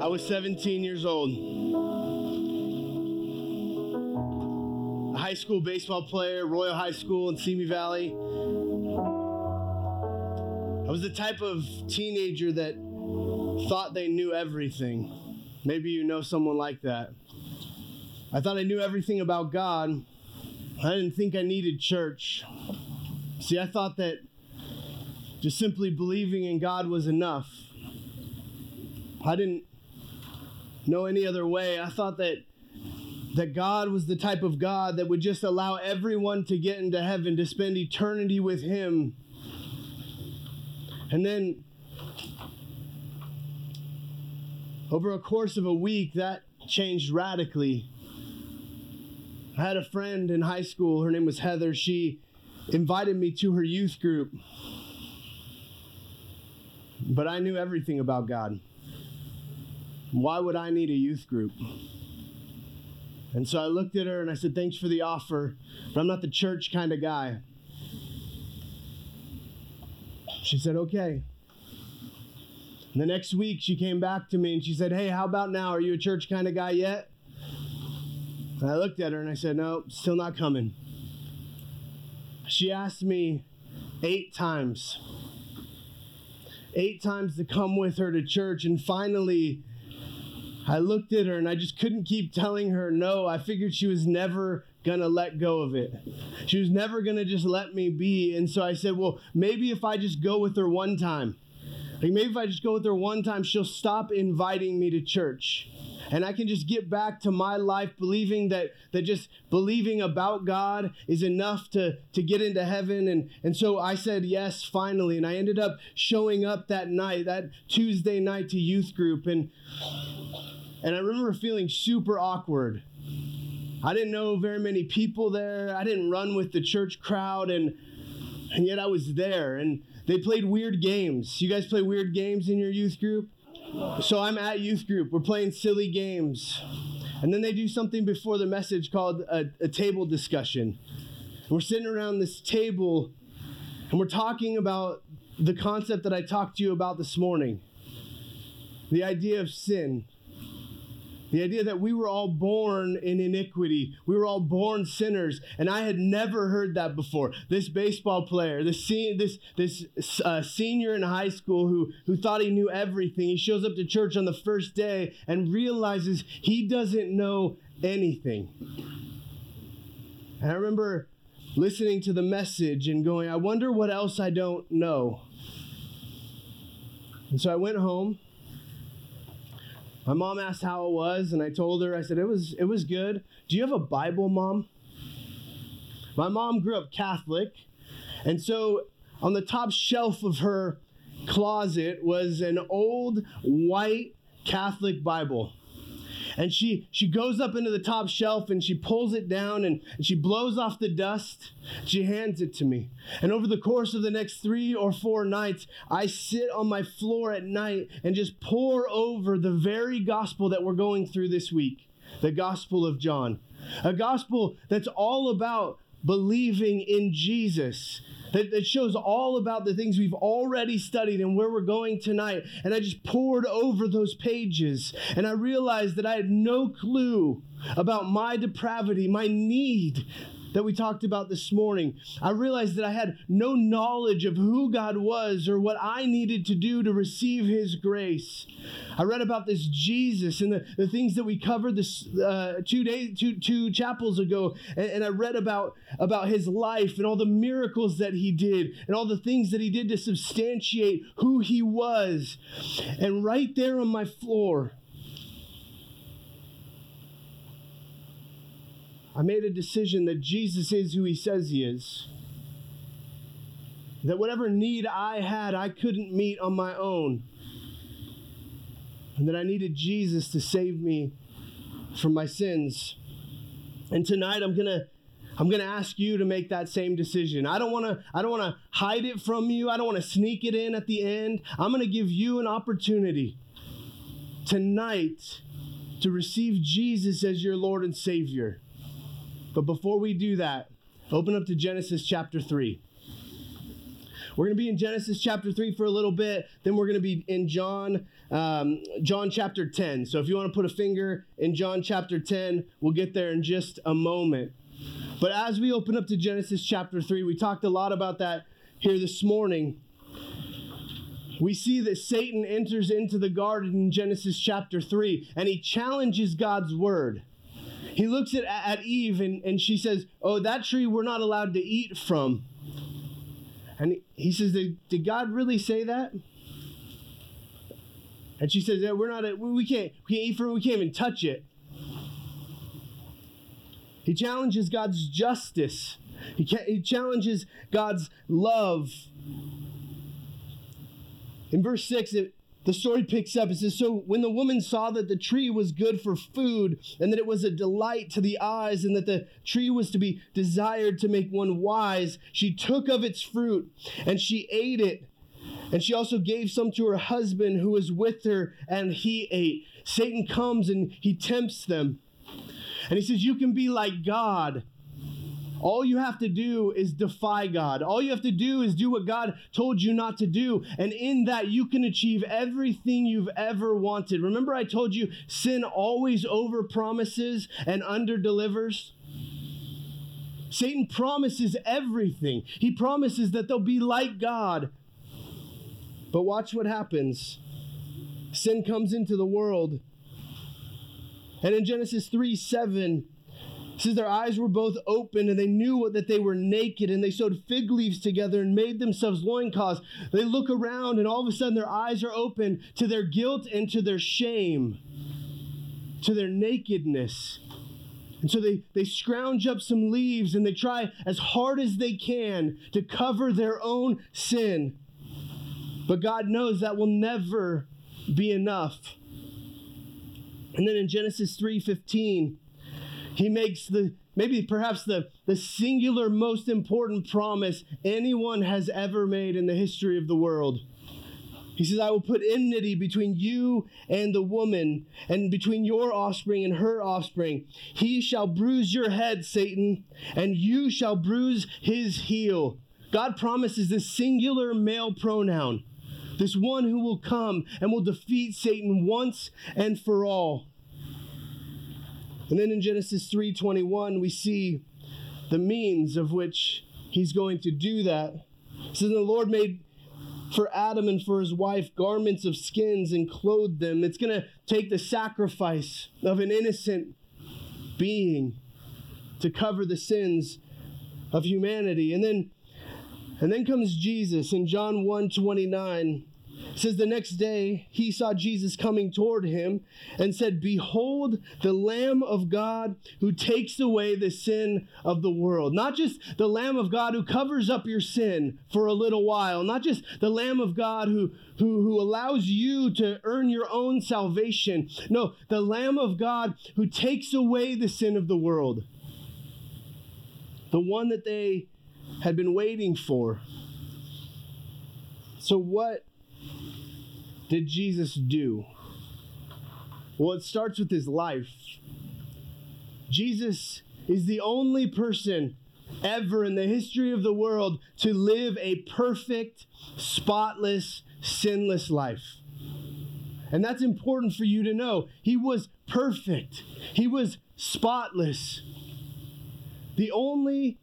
I was 17 years old. A high school baseball player, Royal High School in Simi Valley. I was the type of teenager that thought they knew everything. Maybe you know someone like that. I thought I knew everything about God. I didn't think I needed church. See, I thought that just simply believing in God was enough. I didn't know any other way. I thought that that God was the type of God that would just allow everyone to get into heaven to spend eternity with him. And then over a course of a week that changed radically. I had a friend in high school, her name was Heather. She invited me to her youth group. But I knew everything about God. Why would I need a youth group? And so I looked at her and I said, Thanks for the offer, but I'm not the church kind of guy. She said, Okay. And the next week she came back to me and she said, Hey, how about now? Are you a church kind of guy yet? And I looked at her and I said, No, still not coming. She asked me eight times, eight times to come with her to church. And finally, I looked at her and I just couldn't keep telling her no. I figured she was never gonna let go of it. She was never gonna just let me be. And so I said, well, maybe if I just go with her one time, like maybe if I just go with her one time, she'll stop inviting me to church. And I can just get back to my life believing that that just believing about God is enough to, to get into heaven. And, and so I said yes finally. And I ended up showing up that night, that Tuesday night to youth group. And and I remember feeling super awkward. I didn't know very many people there. I didn't run with the church crowd and and yet I was there and they played weird games. You guys play weird games in your youth group? So I'm at youth group. We're playing silly games. And then they do something before the message called a, a table discussion. We're sitting around this table and we're talking about the concept that I talked to you about this morning the idea of sin. The idea that we were all born in iniquity. We were all born sinners. And I had never heard that before. This baseball player, this, se- this, this uh, senior in high school who, who thought he knew everything, he shows up to church on the first day and realizes he doesn't know anything. And I remember listening to the message and going, I wonder what else I don't know. And so I went home my mom asked how it was, and I told her, I said, it was, it was good. Do you have a Bible, mom? My mom grew up Catholic, and so on the top shelf of her closet was an old white Catholic Bible and she she goes up into the top shelf and she pulls it down and, and she blows off the dust. She hands it to me. And over the course of the next three or four nights i sit on my floor at night and just pore over the very gospel that we're going through this week the gospel of john. A gospel that's all about believing in jesus that, that shows all about the things we've already studied and where we're going tonight. And I just pored over those pages and I realized that I had no clue about my depravity, my need that we talked about this morning, I realized that I had no knowledge of who God was or what I needed to do to receive His grace. I read about this Jesus and the, the things that we covered this uh, two days, two, two chapels ago, and, and I read about, about His life and all the miracles that He did and all the things that He did to substantiate who He was. And right there on my floor, I made a decision that Jesus is who he says he is. That whatever need I had, I couldn't meet on my own. And that I needed Jesus to save me from my sins. And tonight I'm going to I'm going to ask you to make that same decision. I don't want to I don't want to hide it from you. I don't want to sneak it in at the end. I'm going to give you an opportunity tonight to receive Jesus as your Lord and Savior. But before we do that, open up to Genesis chapter 3. We're going to be in Genesis chapter 3 for a little bit. Then we're going to be in John, um, John chapter 10. So if you want to put a finger in John chapter 10, we'll get there in just a moment. But as we open up to Genesis chapter 3, we talked a lot about that here this morning. We see that Satan enters into the garden in Genesis chapter 3 and he challenges God's word. He looks at, at Eve and, and she says, Oh, that tree we're not allowed to eat from. And he says, Did, did God really say that? And she says, yeah, We're not, we can't, we can't eat from it, we can't even touch it. He challenges God's justice. He, he challenges God's love. In verse 6, it, the story picks up. It says, So when the woman saw that the tree was good for food, and that it was a delight to the eyes, and that the tree was to be desired to make one wise, she took of its fruit, and she ate it. And she also gave some to her husband who was with her, and he ate. Satan comes and he tempts them. And he says, You can be like God. All you have to do is defy God. All you have to do is do what God told you not to do. And in that, you can achieve everything you've ever wanted. Remember, I told you sin always over promises and under delivers? Satan promises everything. He promises that they'll be like God. But watch what happens. Sin comes into the world. And in Genesis 3 7, says their eyes were both open and they knew that they were naked and they sewed fig leaves together and made themselves loincloths. They look around and all of a sudden their eyes are open to their guilt and to their shame, to their nakedness. And so they, they scrounge up some leaves and they try as hard as they can to cover their own sin. But God knows that will never be enough. And then in Genesis 3:15, he makes the maybe perhaps the, the singular most important promise anyone has ever made in the history of the world. He says, I will put enmity between you and the woman, and between your offspring and her offspring. He shall bruise your head, Satan, and you shall bruise his heel. God promises this singular male pronoun, this one who will come and will defeat Satan once and for all. And then in Genesis 3:21 we see the means of which he's going to do that. It says the Lord made for Adam and for his wife garments of skins and clothed them. It's going to take the sacrifice of an innocent being to cover the sins of humanity. And then and then comes Jesus in John 1 29 says the next day he saw Jesus coming toward him and said, Behold, the Lamb of God who takes away the sin of the world. Not just the Lamb of God who covers up your sin for a little while, not just the Lamb of God who, who, who allows you to earn your own salvation. No, the Lamb of God who takes away the sin of the world. The one that they had been waiting for. So, what did Jesus do? Well, it starts with his life. Jesus is the only person ever in the history of the world to live a perfect, spotless, sinless life. And that's important for you to know. He was perfect. He was spotless. The only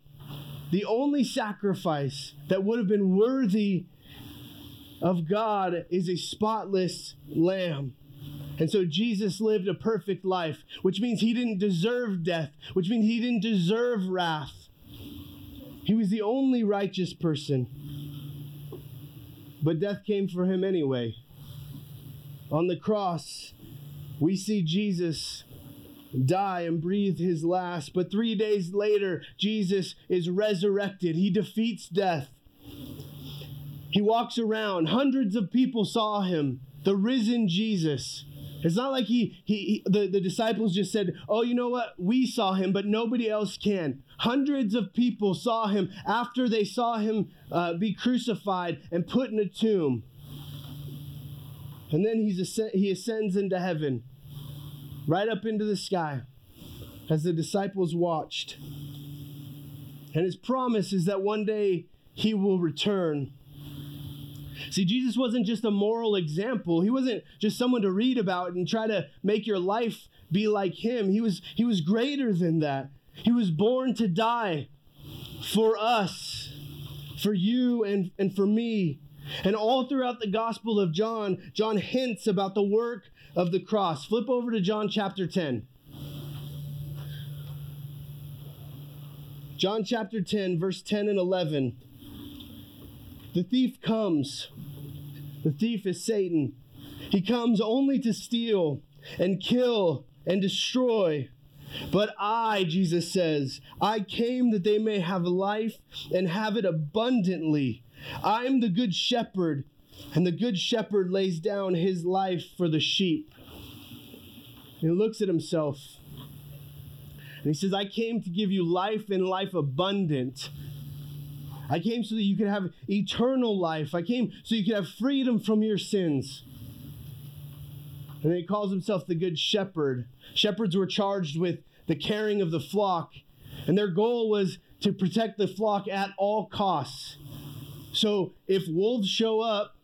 the only sacrifice that would have been worthy of God is a spotless lamb. And so Jesus lived a perfect life, which means he didn't deserve death, which means he didn't deserve wrath. He was the only righteous person. But death came for him anyway. On the cross, we see Jesus die and breathe his last. But three days later, Jesus is resurrected. He defeats death. He walks around. Hundreds of people saw him, the risen Jesus. It's not like he, he, he, the, the disciples just said, Oh, you know what? We saw him, but nobody else can. Hundreds of people saw him after they saw him uh, be crucified and put in a tomb. And then he's asc- he ascends into heaven, right up into the sky, as the disciples watched. And his promise is that one day he will return See, Jesus wasn't just a moral example. He wasn't just someone to read about and try to make your life be like him. He was he was greater than that. He was born to die for us, for you and, and for me. And all throughout the Gospel of John, John hints about the work of the cross. Flip over to John chapter 10. John chapter 10, verse 10 and 11. The thief comes. The thief is Satan. He comes only to steal and kill and destroy. But I, Jesus says, I came that they may have life and have it abundantly. I am the good shepherd, and the good shepherd lays down his life for the sheep. He looks at himself and he says, I came to give you life and life abundant. I came so that you could have eternal life. I came so you could have freedom from your sins. And he calls himself the Good Shepherd. Shepherds were charged with the caring of the flock, and their goal was to protect the flock at all costs. So if wolves show up,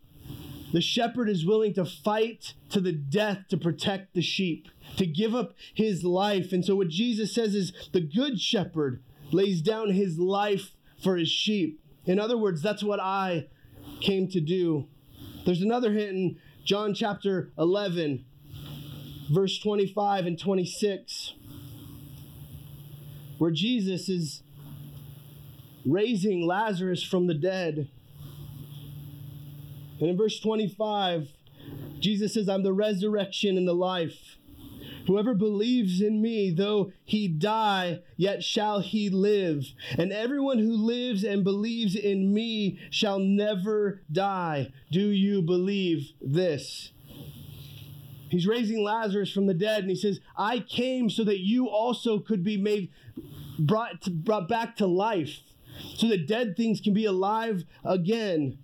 the shepherd is willing to fight to the death to protect the sheep, to give up his life. And so what Jesus says is the good shepherd lays down his life for his sheep. In other words, that's what I came to do. There's another hint in John chapter 11, verse 25 and 26, where Jesus is raising Lazarus from the dead. And in verse 25, Jesus says, I'm the resurrection and the life. Whoever believes in me, though he die, yet shall he live. And everyone who lives and believes in me shall never die. Do you believe this? He's raising Lazarus from the dead, and he says, I came so that you also could be made, brought, to, brought back to life, so that dead things can be alive again.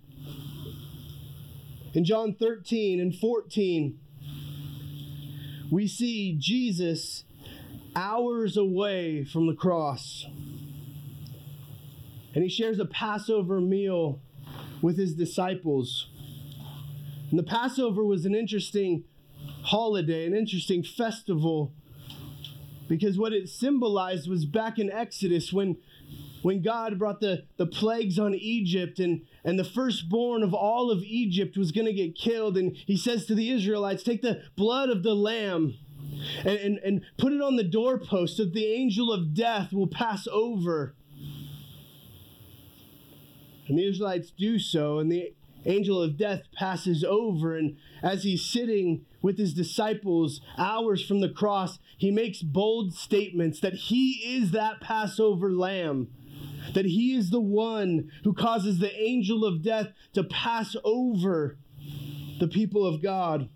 In John 13 and 14, we see Jesus hours away from the cross. And he shares a Passover meal with his disciples. And the Passover was an interesting holiday, an interesting festival, because what it symbolized was back in Exodus when, when God brought the, the plagues on Egypt and, and the firstborn of all of Egypt was going to get killed. And he says to the Israelites, Take the blood of the lamb and, and, and put it on the doorpost so that the angel of death will pass over. And the Israelites do so, and the angel of death passes over. And as he's sitting with his disciples hours from the cross, he makes bold statements that he is that Passover lamb, that he is the one who causes the angel of death to pass over the people of God.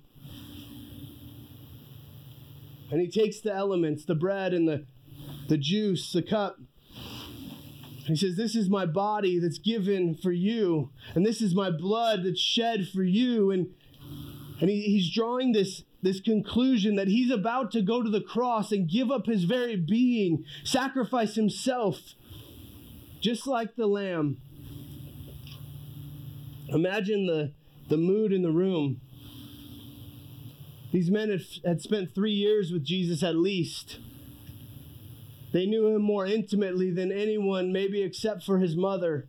And he takes the elements, the bread and the, the juice, the cup. He says, This is my body that's given for you, and this is my blood that's shed for you. And, and he, he's drawing this, this conclusion that he's about to go to the cross and give up his very being, sacrifice himself, just like the lamb. Imagine the, the mood in the room. These men had, had spent three years with Jesus at least. They knew him more intimately than anyone, maybe except for his mother.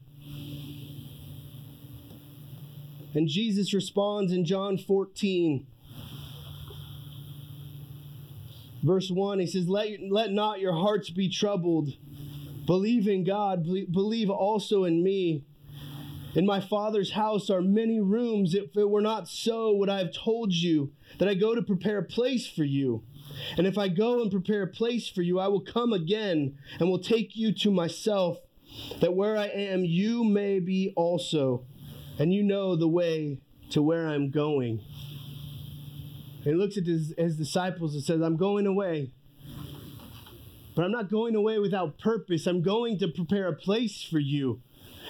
And Jesus responds in John 14, verse 1. He says, Let, let not your hearts be troubled. Believe in God, believe also in me. In my Father's house are many rooms. If it were not so, would I have told you that I go to prepare a place for you? And if I go and prepare a place for you, I will come again and will take you to myself, that where I am, you may be also, and you know the way to where I'm going. And he looks at his, his disciples and says, I'm going away. But I'm not going away without purpose. I'm going to prepare a place for you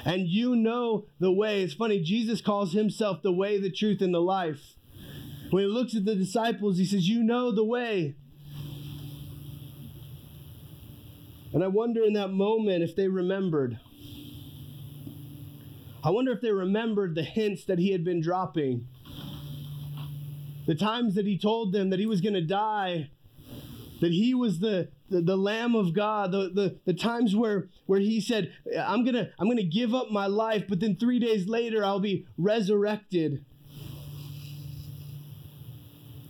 and you know the way. It's funny, Jesus calls himself the way, the truth, and the life. When he looks at the disciples, he says, You know the way. And I wonder in that moment if they remembered. I wonder if they remembered the hints that he had been dropping. The times that he told them that he was going to die, that he was the, the, the Lamb of God, the, the, the times where, where he said, I'm to I'm to give up my life, but then three days later I'll be resurrected.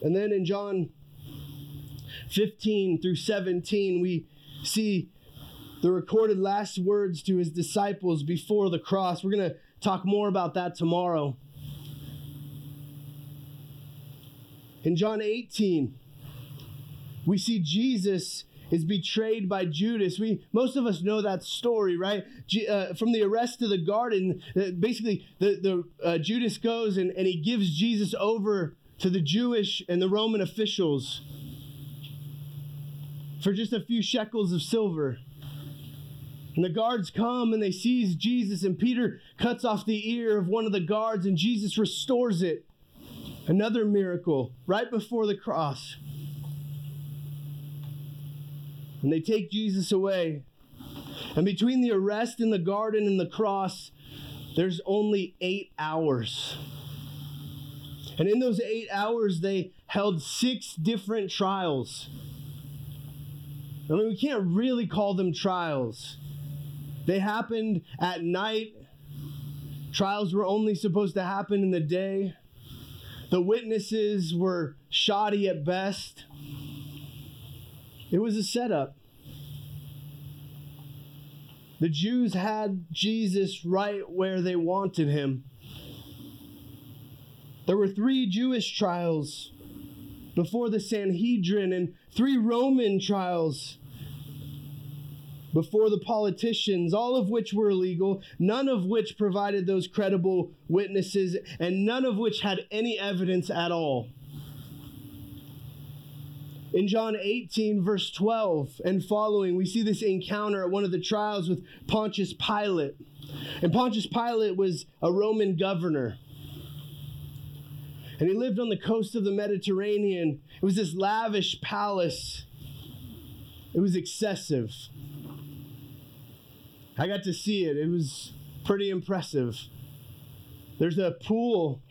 And then in John 15 through 17, we see the recorded last words to his disciples before the cross. We're to talk more about that tomorrow. In John 18, we see Jesus is betrayed by Judas. We most of us know that story, right? Uh, from the arrest to the garden, uh, basically the the uh, Judas goes and, and he gives Jesus over to the Jewish and the Roman officials for just a few shekels of silver. And the guards come and they seize Jesus, and Peter cuts off the ear of one of the guards, and Jesus restores it. Another miracle right before the cross. And they take Jesus away. And between the arrest in the garden and the cross, there's only eight hours. And in those eight hours, they held six different trials. I mean, we can't really call them trials. They happened at night. Trials were only supposed to happen in the day. The witnesses were shoddy at best. It was a setup. The Jews had Jesus right where they wanted him. There were three Jewish trials before the Sanhedrin and three Roman trials before the politicians, all of which were illegal, none of which provided those credible witnesses, and none of which had any evidence at all. In John 18, verse 12 and following, we see this encounter at one of the trials with Pontius Pilate. And Pontius Pilate was a Roman governor. And he lived on the coast of the Mediterranean. It was this lavish palace, it was excessive. I got to see it, it was pretty impressive. There's a pool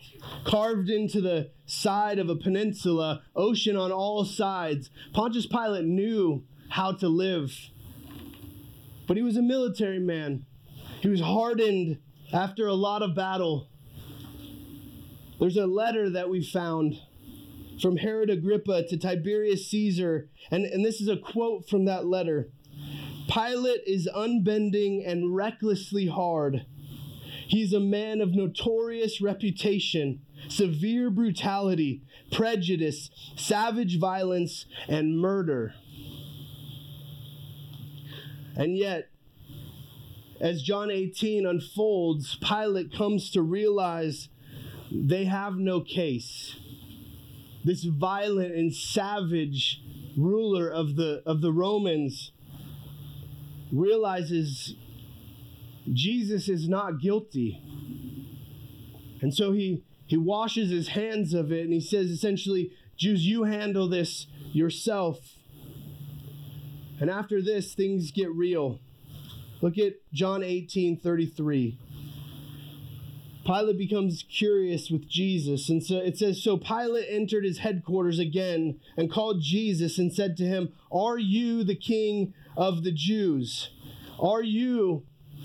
carved into the side of a peninsula, ocean on all sides. Pontius Pilate knew how to live, but he was a military man. He was hardened after a lot of battle. There's a letter that we found from Herod Agrippa to Tiberius Caesar, and, and this is a quote from that letter Pilate is unbending and recklessly hard. He's a man of notorious reputation, severe brutality, prejudice, savage violence, and murder. And yet, as John 18 unfolds, Pilate comes to realize they have no case. This violent and savage ruler of the, of the Romans realizes Jesus is not guilty. And so he, he washes his hands of it and he says essentially, Jews, you handle this yourself. And after this, things get real. Look at John 18 33. Pilate becomes curious with Jesus. And so it says, So Pilate entered his headquarters again and called Jesus and said to him, Are you the king of the Jews? Are you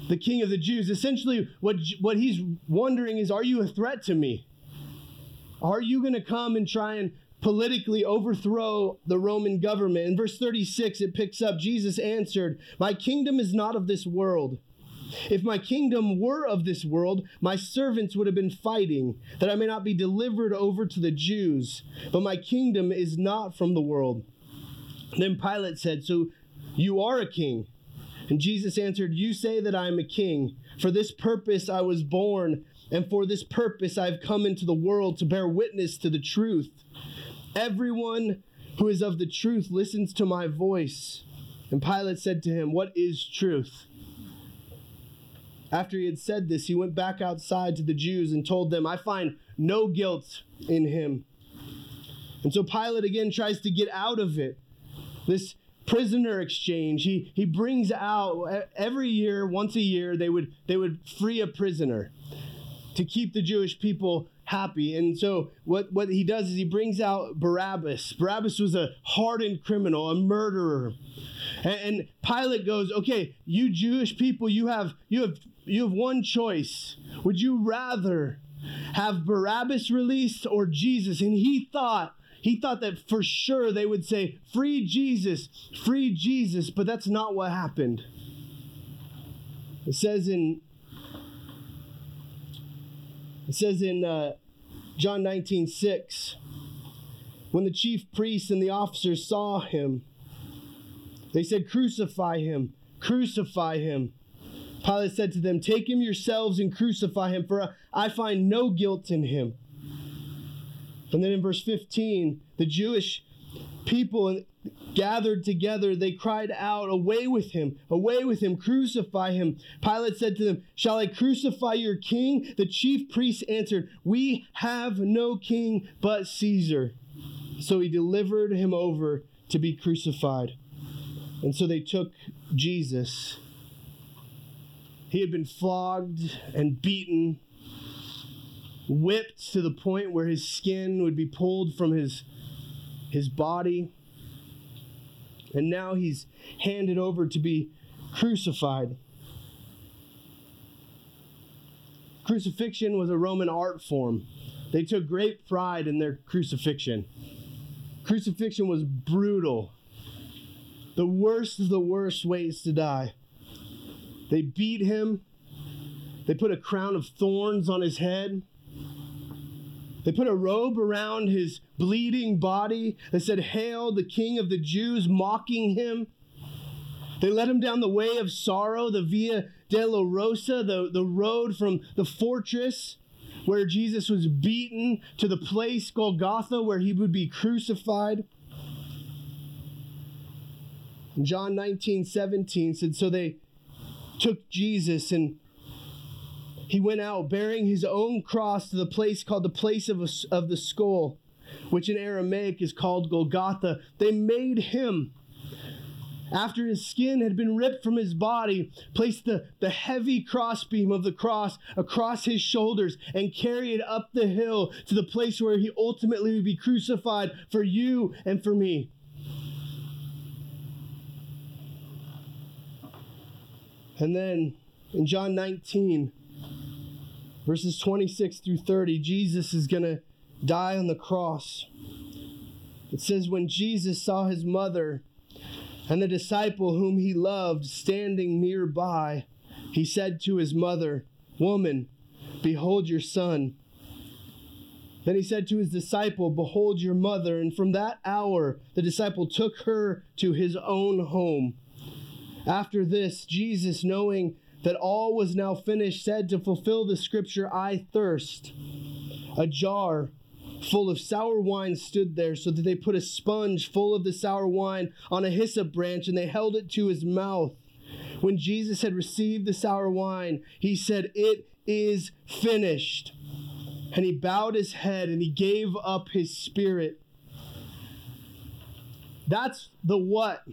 the king of the Jews? Essentially, what, what he's wondering is, Are you a threat to me? Are you going to come and try and politically overthrow the Roman government? In verse 36, it picks up Jesus answered, My kingdom is not of this world. If my kingdom were of this world, my servants would have been fighting, that I may not be delivered over to the Jews. But my kingdom is not from the world. Then Pilate said, So you are a king. And Jesus answered, You say that I am a king. For this purpose I was born, and for this purpose I have come into the world to bear witness to the truth. Everyone who is of the truth listens to my voice. And Pilate said to him, What is truth? After he had said this, he went back outside to the Jews and told them, I find no guilt in him. And so Pilate again tries to get out of it. This prisoner exchange. He he brings out every year, once a year, they would they would free a prisoner to keep the Jewish people happy. And so what, what he does is he brings out Barabbas. Barabbas was a hardened criminal, a murderer. And, and Pilate goes, okay, you Jewish people, you have you have you have one choice. Would you rather have Barabbas released or Jesus? And he thought he thought that for sure they would say, Free Jesus, free Jesus, but that's not what happened. It says in it says in uh, John 19, 6, when the chief priests and the officers saw him, they said, Crucify him, crucify him. Pilate said to them, Take him yourselves and crucify him, for I find no guilt in him. And then in verse 15, the Jewish people gathered together, they cried out, Away with him! Away with him! Crucify him! Pilate said to them, Shall I crucify your king? The chief priests answered, We have no king but Caesar. So he delivered him over to be crucified. And so they took Jesus. He had been flogged and beaten, whipped to the point where his skin would be pulled from his, his body and now he's handed over to be crucified. Crucifixion was a Roman art form. They took great pride in their crucifixion. Crucifixion was brutal. The worst of the worst ways to die. They beat him. They put a crown of thorns on his head. They put a robe around his bleeding body that said, Hail the King of the Jews, mocking him. They led him down the way of sorrow, the Via Dolorosa, the, the road from the fortress where Jesus was beaten to the place Golgotha where he would be crucified. John 19, 17 said, So they took Jesus and he went out bearing his own cross to the place called the place of, of the skull, which in Aramaic is called Golgotha. They made him, after his skin had been ripped from his body, placed the, the heavy crossbeam of the cross across his shoulders and carry it up the hill to the place where he ultimately would be crucified for you and for me. And then in John 19, verses 26 through 30, Jesus is going to die on the cross. It says, When Jesus saw his mother and the disciple whom he loved standing nearby, he said to his mother, Woman, behold your son. Then he said to his disciple, Behold your mother. And from that hour, the disciple took her to his own home. After this, Jesus, knowing that all was now finished, said to fulfill the scripture, I thirst. A jar full of sour wine stood there, so that they put a sponge full of the sour wine on a hyssop branch and they held it to his mouth. When Jesus had received the sour wine, he said, It is finished. And he bowed his head and he gave up his spirit. That's the what.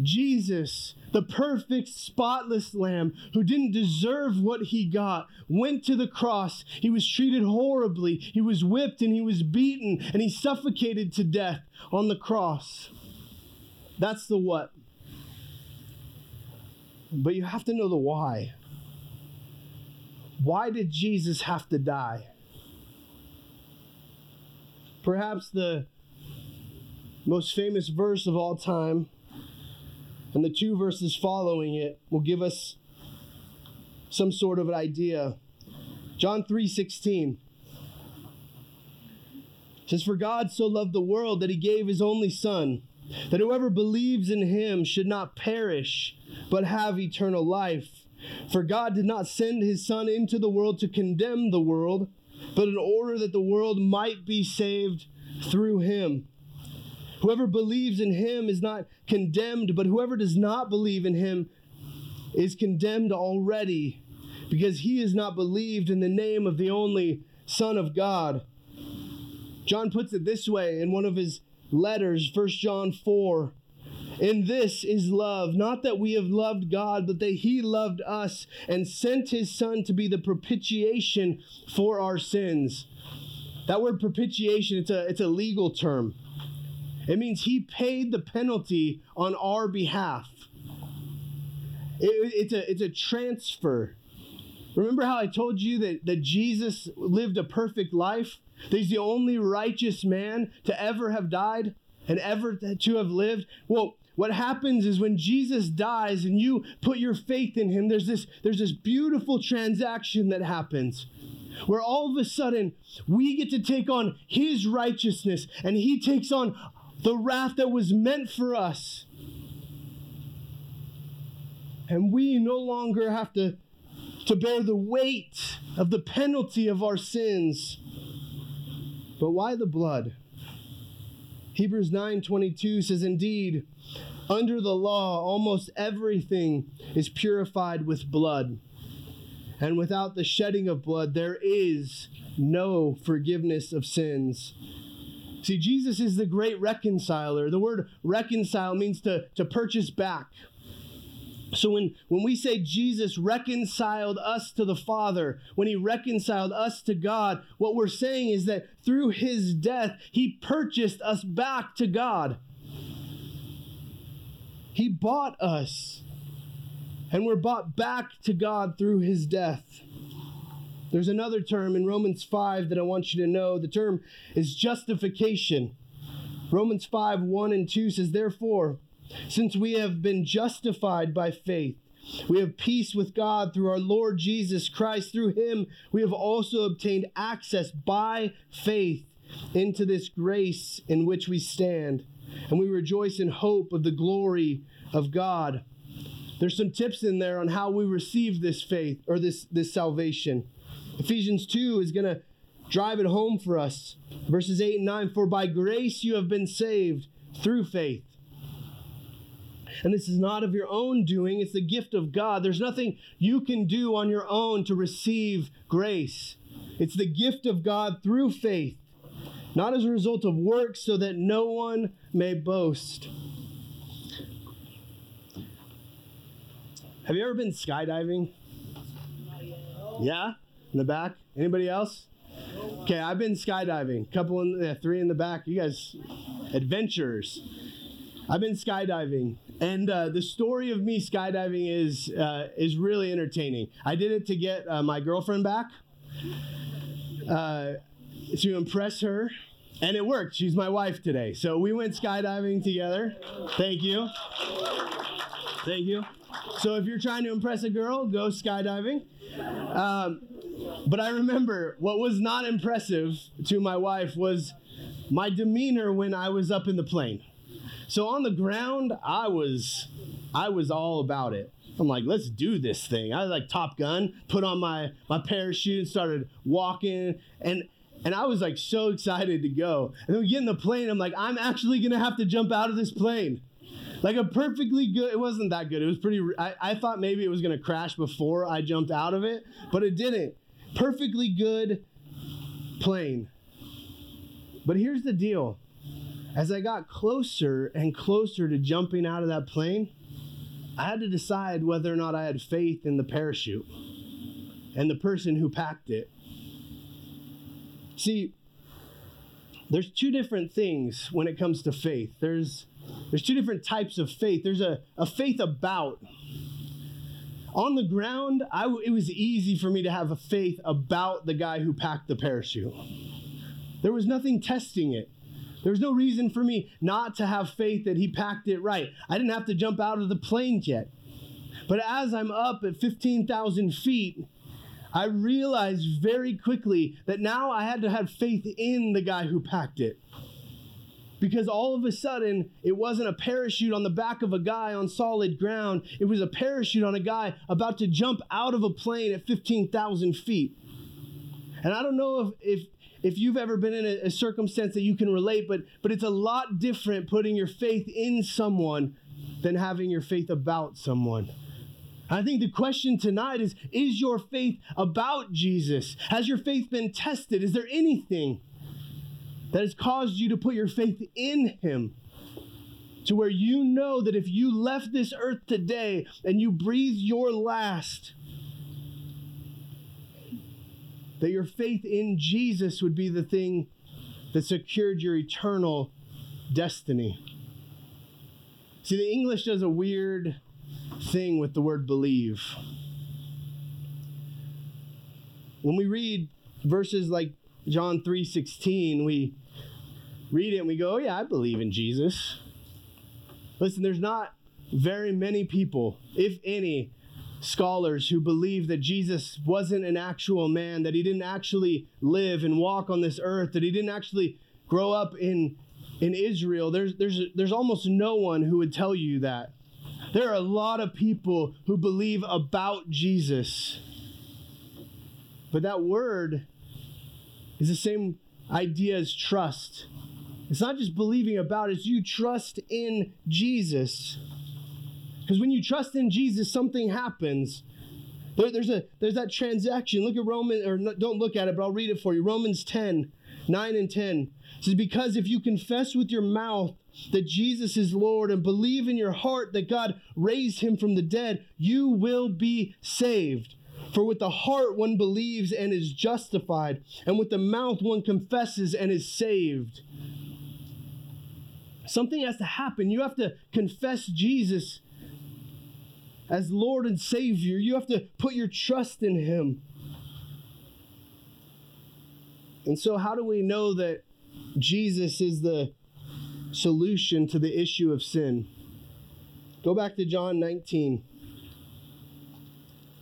Jesus the perfect, spotless lamb who didn't deserve what he got, went to the cross. He was treated horribly. He was whipped and he was beaten and he suffocated to death on the cross. That's the what. But you have to know the why. Why did Jesus have to die? Perhaps the most famous verse of all time and the two verses following it will give us some sort of an idea. John 3:16 says for God so loved the world that he gave his only son that whoever believes in him should not perish but have eternal life. For God did not send his son into the world to condemn the world, but in order that the world might be saved through him. Whoever believes in him is not condemned, but whoever does not believe in him is condemned already because he has not believed in the name of the only Son of God. John puts it this way in one of his letters, 1 John 4. In this is love, not that we have loved God, but that He loved us and sent His Son to be the propitiation for our sins. That word propitiation, it's a, it's a legal term. It means He paid the penalty on our behalf. It, it's, a, it's a transfer. Remember how I told you that, that Jesus lived a perfect life? That he's the only righteous man to ever have died and ever to have lived? Well, what happens is when Jesus dies and you put your faith in him, there's this, there's this beautiful transaction that happens where all of a sudden we get to take on his righteousness and he takes on the wrath that was meant for us. And we no longer have to, to bear the weight of the penalty of our sins. But why the blood? Hebrews 9:22 says indeed under the law almost everything is purified with blood and without the shedding of blood there is no forgiveness of sins. See Jesus is the great reconciler. The word reconcile means to to purchase back. So when, when we say Jesus reconciled us to the Father, when he reconciled us to God, what we're saying is that through his death, he purchased us back to God. He bought us, and we're bought back to God through his death. There's another term in Romans 5 that I want you to know. The term is justification. Romans 5 1 and 2 says, Therefore, since we have been justified by faith, we have peace with God through our Lord Jesus Christ. Through him, we have also obtained access by faith into this grace in which we stand. And we rejoice in hope of the glory of God. There's some tips in there on how we receive this faith or this, this salvation. Ephesians 2 is going to drive it home for us. Verses 8 and 9 For by grace you have been saved through faith and this is not of your own doing, it's the gift of God. There's nothing you can do on your own to receive grace. It's the gift of God through faith, not as a result of works, so that no one may boast. Have you ever been skydiving? Yeah? In the back? Anybody else? Okay, I've been skydiving. Couple in, yeah, three in the back. You guys, adventurers. I've been skydiving, and uh, the story of me skydiving is uh, is really entertaining. I did it to get uh, my girlfriend back, uh, to impress her, and it worked. She's my wife today, so we went skydiving together. Thank you, thank you. So if you're trying to impress a girl, go skydiving. Um, but I remember what was not impressive to my wife was my demeanor when I was up in the plane. So on the ground, I was I was all about it. I'm like, let's do this thing. I was like Top Gun, put on my my parachute, and started walking, and and I was like so excited to go. And then we get in the plane. I'm like, I'm actually gonna have to jump out of this plane. Like a perfectly good. It wasn't that good. It was pretty. I, I thought maybe it was gonna crash before I jumped out of it, but it didn't. Perfectly good plane. But here's the deal as I got closer and closer to jumping out of that plane, I had to decide whether or not I had faith in the parachute and the person who packed it. See, there's two different things when it comes to faith. There's there's two different types of faith. There's a, a faith about. On the ground, it was easy for me to have a faith about the guy who packed the parachute. There was nothing testing it. There was no reason for me not to have faith that he packed it right. I didn't have to jump out of the plane yet. But as I'm up at 15,000 feet, I realized very quickly that now I had to have faith in the guy who packed it. Because all of a sudden, it wasn't a parachute on the back of a guy on solid ground. It was a parachute on a guy about to jump out of a plane at 15,000 feet. And I don't know if, if if you've ever been in a, a circumstance that you can relate, but but it's a lot different putting your faith in someone than having your faith about someone. I think the question tonight is Is your faith about Jesus? Has your faith been tested? Is there anything that has caused you to put your faith in Him. To where you know that if you left this earth today and you breathe your last, that your faith in Jesus would be the thing that secured your eternal destiny. See, the English does a weird thing with the word believe. When we read verses like John 3:16, we read it and we go, "Oh yeah, I believe in Jesus." Listen, there's not very many people, if any, scholars who believe that Jesus wasn't an actual man, that he didn't actually live and walk on this earth, that he didn't actually grow up in in Israel. There's there's there's almost no one who would tell you that. There are a lot of people who believe about Jesus. But that word is the same idea as trust. It's not just believing about, it's you trust in Jesus. Because when you trust in Jesus, something happens. There, there's a there's that transaction. Look at Roman, or no, don't look at it, but I'll read it for you. Romans 10, 9 and 10. It says, Because if you confess with your mouth that Jesus is Lord and believe in your heart that God raised him from the dead, you will be saved. For with the heart one believes and is justified, and with the mouth one confesses and is saved. Something has to happen. You have to confess Jesus as Lord and Savior. You have to put your trust in Him. And so, how do we know that Jesus is the solution to the issue of sin? Go back to John 19,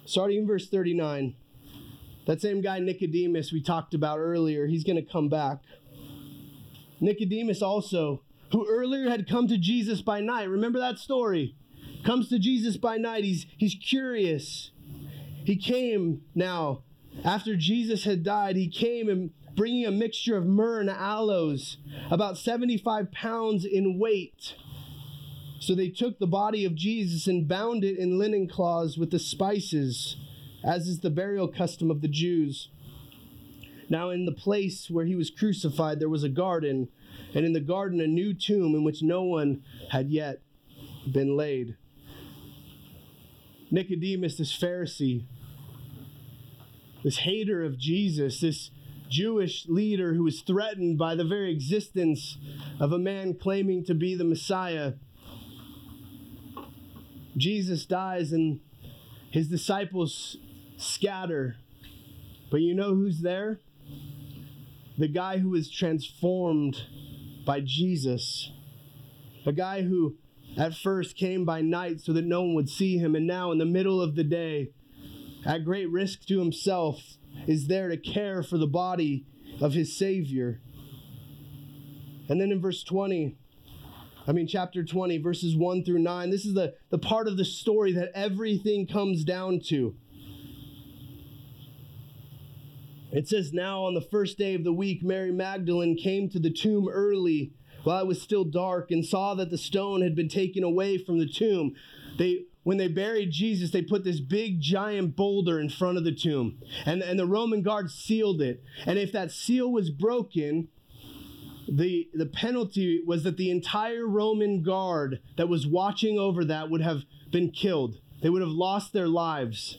starting in verse 39. That same guy, Nicodemus, we talked about earlier, he's going to come back. Nicodemus also who earlier had come to Jesus by night. Remember that story? Comes to Jesus by night. He's, he's curious. He came now, after Jesus had died, he came and bringing a mixture of myrrh and aloes, about 75 pounds in weight. So they took the body of Jesus and bound it in linen cloths with the spices, as is the burial custom of the Jews. Now, in the place where he was crucified, there was a garden and in the garden a new tomb in which no one had yet been laid. Nicodemus, this Pharisee, this hater of Jesus, this Jewish leader who was threatened by the very existence of a man claiming to be the Messiah. Jesus dies and his disciples scatter. But you know who's there? The guy who is transformed by Jesus. A guy who at first came by night so that no one would see him, and now in the middle of the day, at great risk to himself, is there to care for the body of his Savior. And then in verse 20, I mean, chapter 20, verses 1 through 9, this is the, the part of the story that everything comes down to. It says, Now on the first day of the week, Mary Magdalene came to the tomb early while it was still dark and saw that the stone had been taken away from the tomb. They when they buried Jesus, they put this big giant boulder in front of the tomb. And, and the Roman guard sealed it. And if that seal was broken, the, the penalty was that the entire Roman guard that was watching over that would have been killed. They would have lost their lives.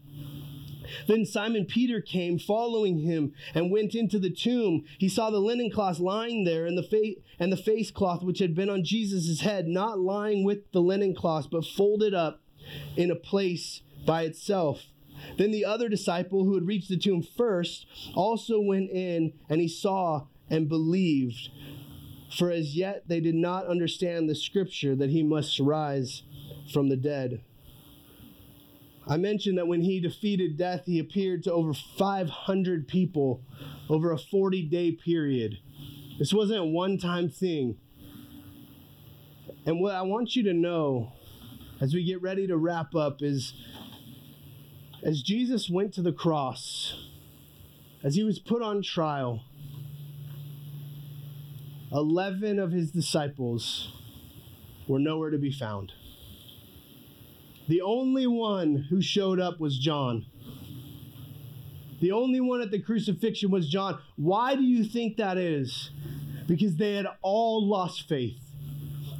Then Simon Peter came, following him, and went into the tomb. He saw the linen cloth lying there, and the face and the face cloth which had been on Jesus' head, not lying with the linen cloth, but folded up in a place by itself. Then the other disciple who had reached the tomb first also went in, and he saw and believed. For as yet they did not understand the scripture that he must rise from the dead. I mentioned that when he defeated death, he appeared to over 500 people over a 40 day period. This wasn't a one time thing. And what I want you to know as we get ready to wrap up is as Jesus went to the cross, as he was put on trial, 11 of his disciples were nowhere to be found. The only one who showed up was John. The only one at the crucifixion was John. Why do you think that is? Because they had all lost faith.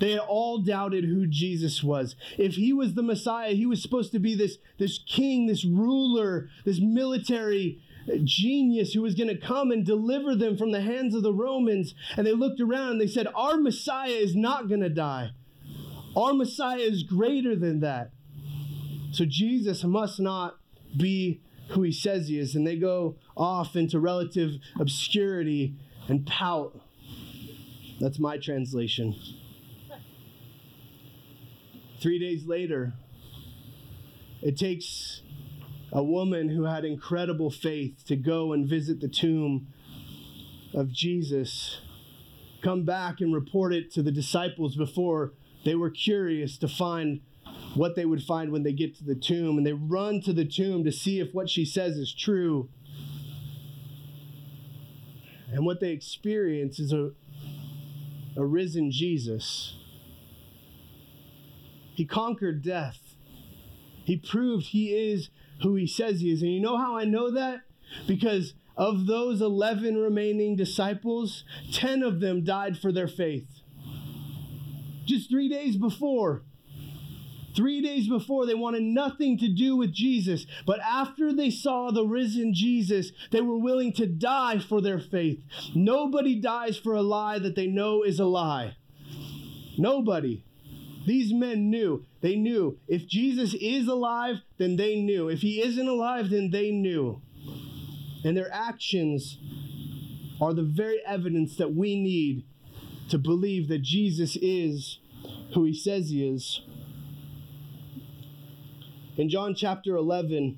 They had all doubted who Jesus was. If he was the Messiah, he was supposed to be this, this king, this ruler, this military genius who was going to come and deliver them from the hands of the Romans. And they looked around and they said, Our Messiah is not going to die. Our Messiah is greater than that. So Jesus must not be who he says he is. And they go off into relative obscurity and pout. That's my translation. Three days later, it takes a woman who had incredible faith to go and visit the tomb of Jesus, come back and report it to the disciples before they were curious to find what they would find when they get to the tomb. And they run to the tomb to see if what she says is true. And what they experience is a, a risen Jesus he conquered death. He proved he is who he says he is. And you know how I know that? Because of those 11 remaining disciples, 10 of them died for their faith. Just three days before. Three days before, they wanted nothing to do with Jesus. But after they saw the risen Jesus, they were willing to die for their faith. Nobody dies for a lie that they know is a lie. Nobody. These men knew. They knew. If Jesus is alive, then they knew. If he isn't alive, then they knew. And their actions are the very evidence that we need to believe that Jesus is who he says he is. In John chapter 11,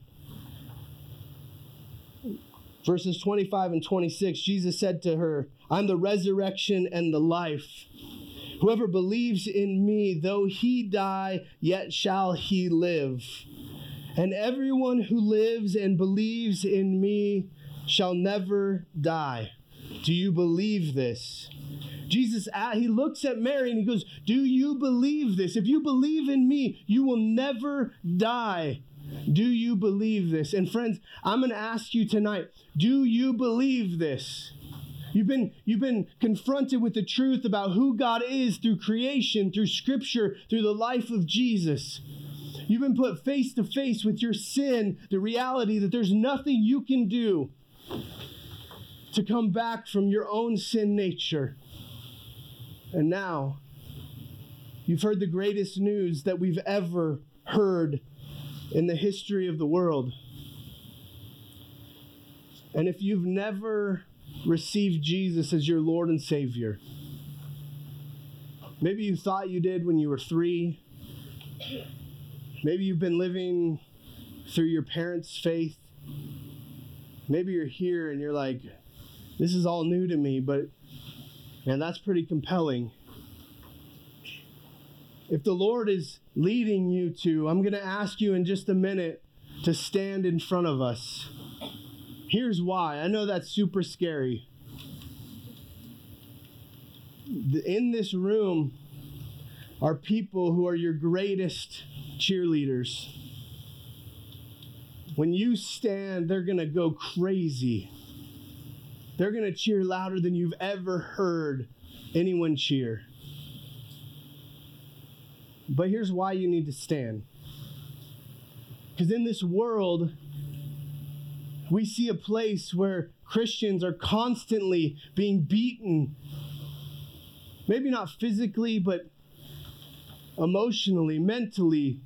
verses 25 and 26, Jesus said to her, I'm the resurrection and the life. Whoever believes in me, though he die, yet shall he live. And everyone who lives and believes in me shall never die. Do you believe this? Jesus, uh, he looks at Mary and he goes, Do you believe this? If you believe in me, you will never die. Do you believe this? And friends, I'm going to ask you tonight, do you believe this? You've been, you've been confronted with the truth about who God is through creation, through scripture, through the life of Jesus. You've been put face to face with your sin, the reality that there's nothing you can do to come back from your own sin nature. And now, you've heard the greatest news that we've ever heard in the history of the world. And if you've never received Jesus as your Lord and Savior. Maybe you thought you did when you were three. Maybe you've been living through your parents' faith. Maybe you're here and you're like, this is all new to me, but man, that's pretty compelling. If the Lord is leading you to, I'm going to ask you in just a minute to stand in front of us. Here's why. I know that's super scary. In this room are people who are your greatest cheerleaders. When you stand, they're going to go crazy. They're going to cheer louder than you've ever heard anyone cheer. But here's why you need to stand. Because in this world, we see a place where Christians are constantly being beaten. Maybe not physically, but emotionally, mentally.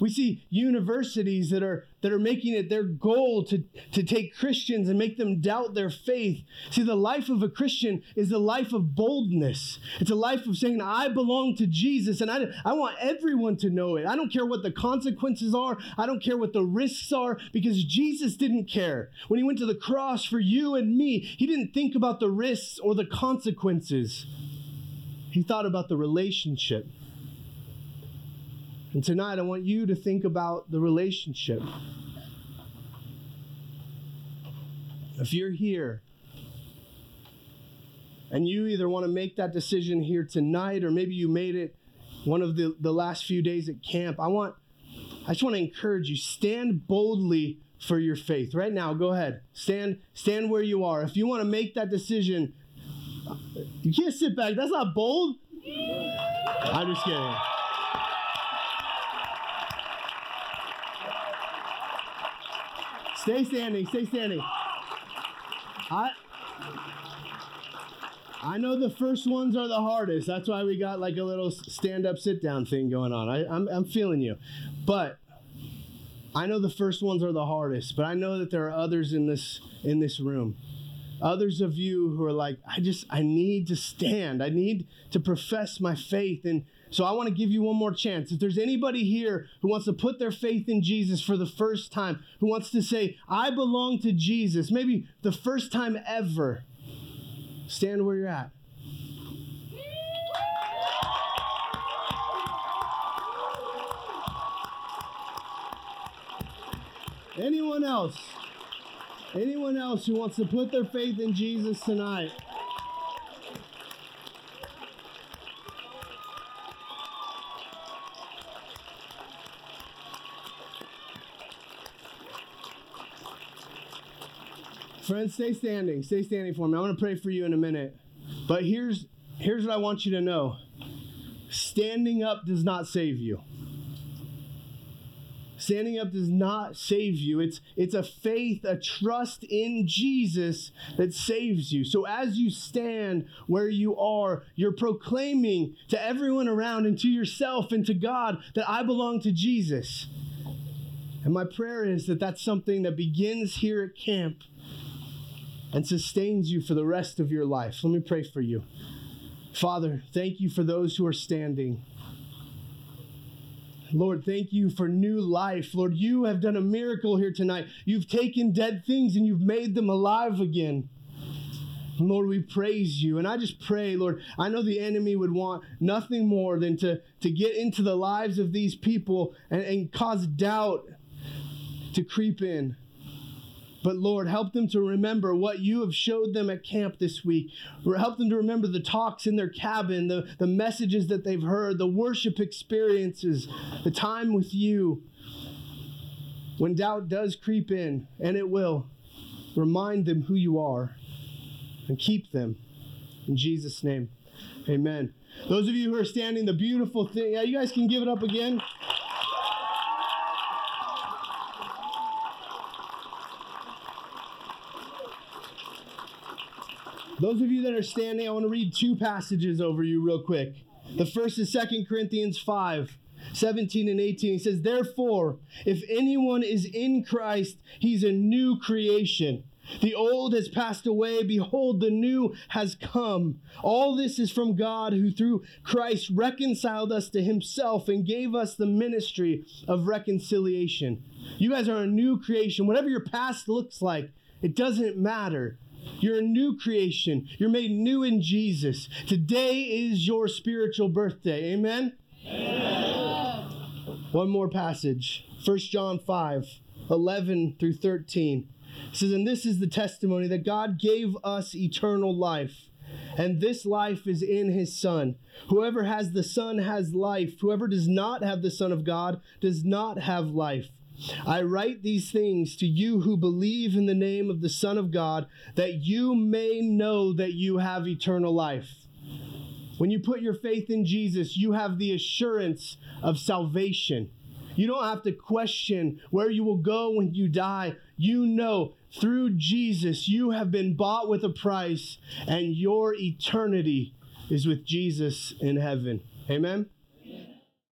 We see universities that are that are making it their goal to, to take Christians and make them doubt their faith. See, the life of a Christian is a life of boldness. It's a life of saying, I belong to Jesus and I, I want everyone to know it. I don't care what the consequences are, I don't care what the risks are, because Jesus didn't care. When he went to the cross for you and me, he didn't think about the risks or the consequences, he thought about the relationship. And tonight, I want you to think about the relationship. If you're here and you either want to make that decision here tonight or maybe you made it one of the, the last few days at camp, I want I just want to encourage you stand boldly for your faith. Right now, go ahead. Stand stand where you are. If you want to make that decision, you can't sit back. That's not bold. I'm just kidding. Stay standing, stay standing. I I know the first ones are the hardest. That's why we got like a little stand up, sit down thing going on. I, I'm, I'm feeling you. But I know the first ones are the hardest, but I know that there are others in this in this room. Others of you who are like, I just I need to stand. I need to profess my faith. And so I want to give you one more chance. If there's anybody here who wants to put their faith in Jesus for the first time, who wants to say, I belong to Jesus, maybe the first time ever, stand where you're at. Anyone else? Anyone else who wants to put their faith in Jesus tonight? Friends, stay standing. Stay standing for me. I'm going to pray for you in a minute. But here's here's what I want you to know. Standing up does not save you. Standing up does not save you. It's it's a faith, a trust in Jesus that saves you. So as you stand where you are, you're proclaiming to everyone around and to yourself and to God that I belong to Jesus. And my prayer is that that's something that begins here at camp and sustains you for the rest of your life. Let me pray for you. Father, thank you for those who are standing. Lord, thank you for new life. Lord, you have done a miracle here tonight. You've taken dead things and you've made them alive again. Lord, we praise you. And I just pray, Lord, I know the enemy would want nothing more than to, to get into the lives of these people and, and cause doubt to creep in. But Lord, help them to remember what you have showed them at camp this week. Help them to remember the talks in their cabin, the, the messages that they've heard, the worship experiences, the time with you. When doubt does creep in, and it will, remind them who you are and keep them. In Jesus' name, amen. Those of you who are standing, the beautiful thing, yeah, you guys can give it up again. Those of you that are standing, I want to read two passages over you real quick. The first is Second Corinthians 5. 17 and 18 he says therefore if anyone is in christ he's a new creation. The old has passed away. Behold the new has come. All this is from god who through christ reconciled us to himself and gave us the ministry of reconciliation. You guys are a new creation. Whatever your past looks like it doesn't matter you're a new creation. You're made new in Jesus. Today is your spiritual birthday. Amen? Amen. One more passage 1 John 5 11 through 13. It says, And this is the testimony that God gave us eternal life. And this life is in his Son. Whoever has the Son has life. Whoever does not have the Son of God does not have life. I write these things to you who believe in the name of the Son of God, that you may know that you have eternal life. When you put your faith in Jesus, you have the assurance of salvation. You don't have to question where you will go when you die. You know through Jesus you have been bought with a price, and your eternity is with Jesus in heaven. Amen.